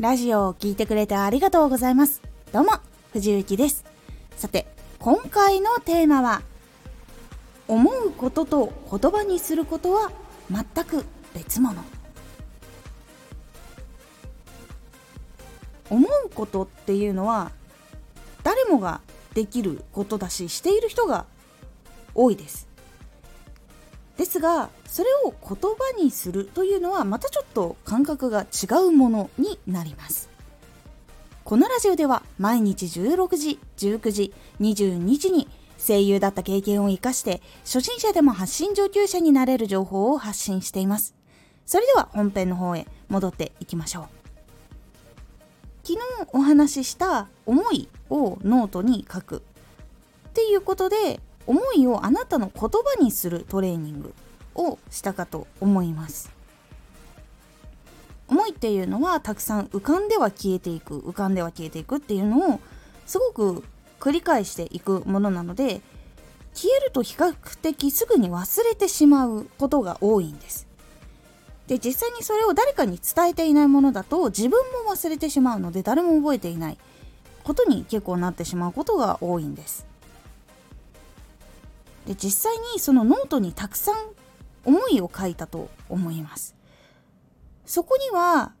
ラジオを聴いてくれてありがとうございます。どうも、藤幸です。さて、今回のテーマは、思うことと言葉にすることは全く別物。思うことっていうのは誰もができることだししている人が多いですですがそれを言葉にするというのはまたちょっと感覚が違うものになります。このラジオでは毎日16時19時22時に声優だった経験を生かして初心者でも発信上級者になれる情報を発信しています。それでは本編の方へ戻っていきましょう。昨日お話しした思いをノートに書く。っていうことで思いをあなたの言葉にするトレーニングをしたかと思います。思いっていうのはたくさん浮かんでは消えていく浮かんでは消えていくっていうのをすごく繰り返していくものなので消えると比較的すぐに忘れてしまうことが多いんです。で実際にそれを誰かに伝えていないものだと自分も忘れてしまうので誰も覚えていないことに結構なってしまうことが多いんです。で実際にそのノートにたくさん思いを書いたと思います。そこには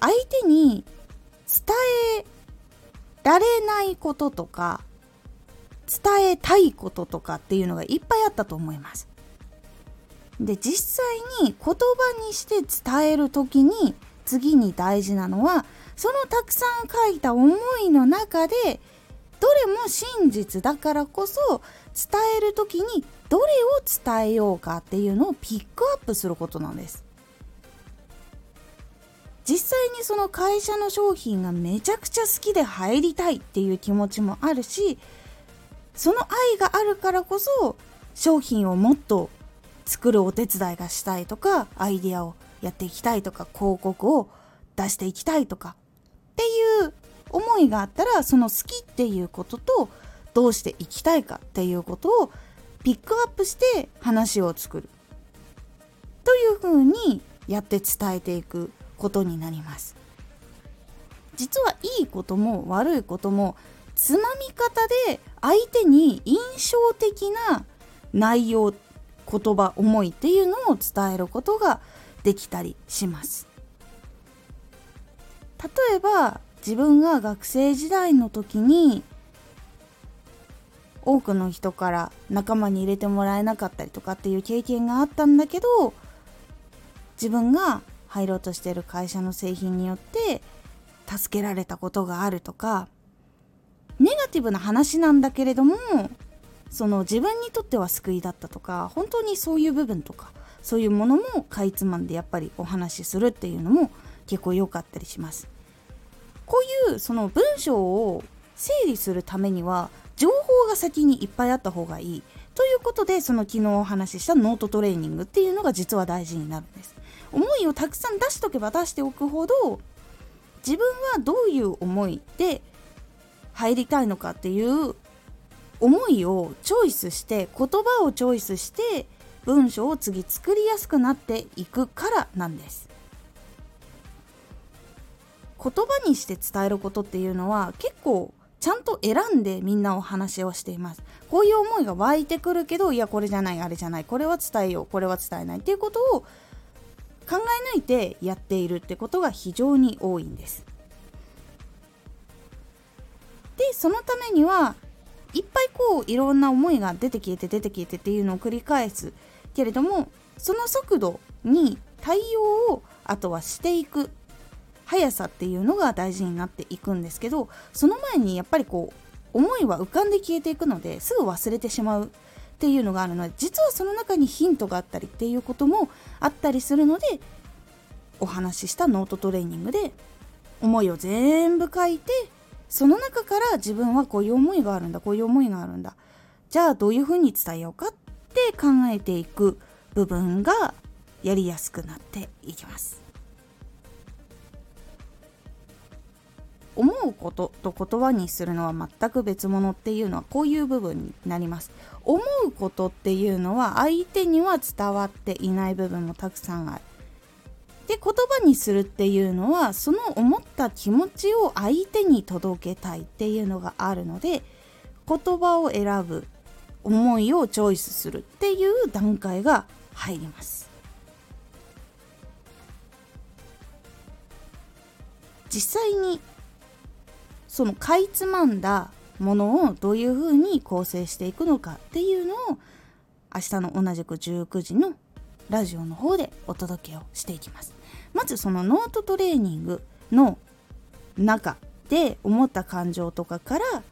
相手に伝えられないこととか伝えたいこととかっていうのがいっぱいあったと思います。で実際に言葉にして伝える時に次に大事なのはそのたくさん書いた思いの中でどれも真実だからこそ伝える時にどれを伝えようかっていうのをピックアップすることなんです。実際にその会社の商品がめちゃくちゃ好きで入りたいっていう気持ちもあるしその愛があるからこそ商品をもっと作るお手伝いがしたいとかアイディアをやっていきたいとか広告を出していきたいとかっていう思いがあったらその好きっていうこととどうしていきたいかっていうことをピックアップして話を作る。というふうにやって伝えていくことになります。実はいいことも悪いこともつまみ方で相手に印象的な内容言葉思いっていうのを伝えることができたりします。例えば自分が学生時代の時に多くの人から仲間に入れてもらえなかったりとかっていう経験があったんだけど自分が入ろうとしてる会社の製品によって助けられたことがあるとかネガティブな話なんだけれどもその自分にとっては救いだったとか本当にそういう部分とかそういうものもかいつまんでやっぱりお話しするっていうのも結構良かったりします。こういうその文章を整理するためには情報が先にいっぱいあった方がいい。ということでその昨日お話ししたノートトレーニングっていうのが実は大事になるんです。思いをたくさん出しとけば出しておくほど自分はどういう思いで入りたいのかっていう思いをチョイスして言葉をチョイスして文章を次作りやすくなっていくからなんです。言葉にして伝えることっていうのは結構ちゃんと選んでみんなお話をしています。こういう思いが湧いてくるけどいやこれじゃないあれじゃないこれは伝えようこれは伝えないっていうことを考え抜いてやっているってことが非常に多いんです。でそのためにはいっぱいこういろんな思いが出て消えて出て消えてっていうのを繰り返すけれどもその速度に対応をあとはしていく。速さっていうのが大事になっていくんですけどその前にやっぱりこう思いは浮かんで消えていくのですぐ忘れてしまうっていうのがあるので実はその中にヒントがあったりっていうこともあったりするのでお話ししたノートトレーニングで思いを全部書いてその中から自分はこういう思いがあるんだこういう思いがあるんだじゃあどういうふうに伝えようかって考えていく部分がやりやすくなっていきます。思うことと言葉にするのは全く別物っていうのはこういう部分になります。思うことっていうのは相手には伝わっていない部分もたくさんある。で言葉にするっていうのはその思った気持ちを相手に届けたいっていうのがあるので言葉を選ぶ思いをチョイスするっていう段階が入ります。実際にそのかいつまんだものをどういうふうに構成していくのかっていうのを明日の同じく19時のラジオの方でお届けをしていきます。まずそのノートトレーニングの中で思った感情とかから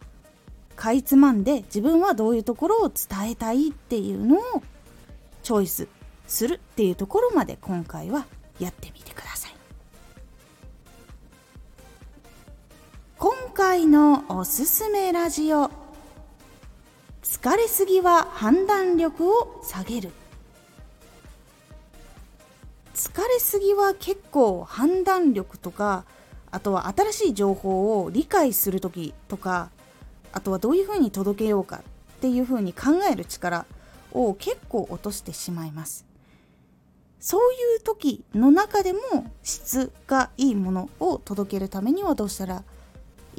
かいつまんで自分はどういうところを伝えたいっていうのをチョイスするっていうところまで今回はやってみてください。回のおすすめラジオ。疲れすぎは判断力を下げる。疲れすぎは結構判断力とかあとは新しい情報を理解する時とかあとはどういうふうに届けようかっていうふうに考える力を結構落としてしまいます。そういう時の中でも質がいいものを届けるためにはどうしたら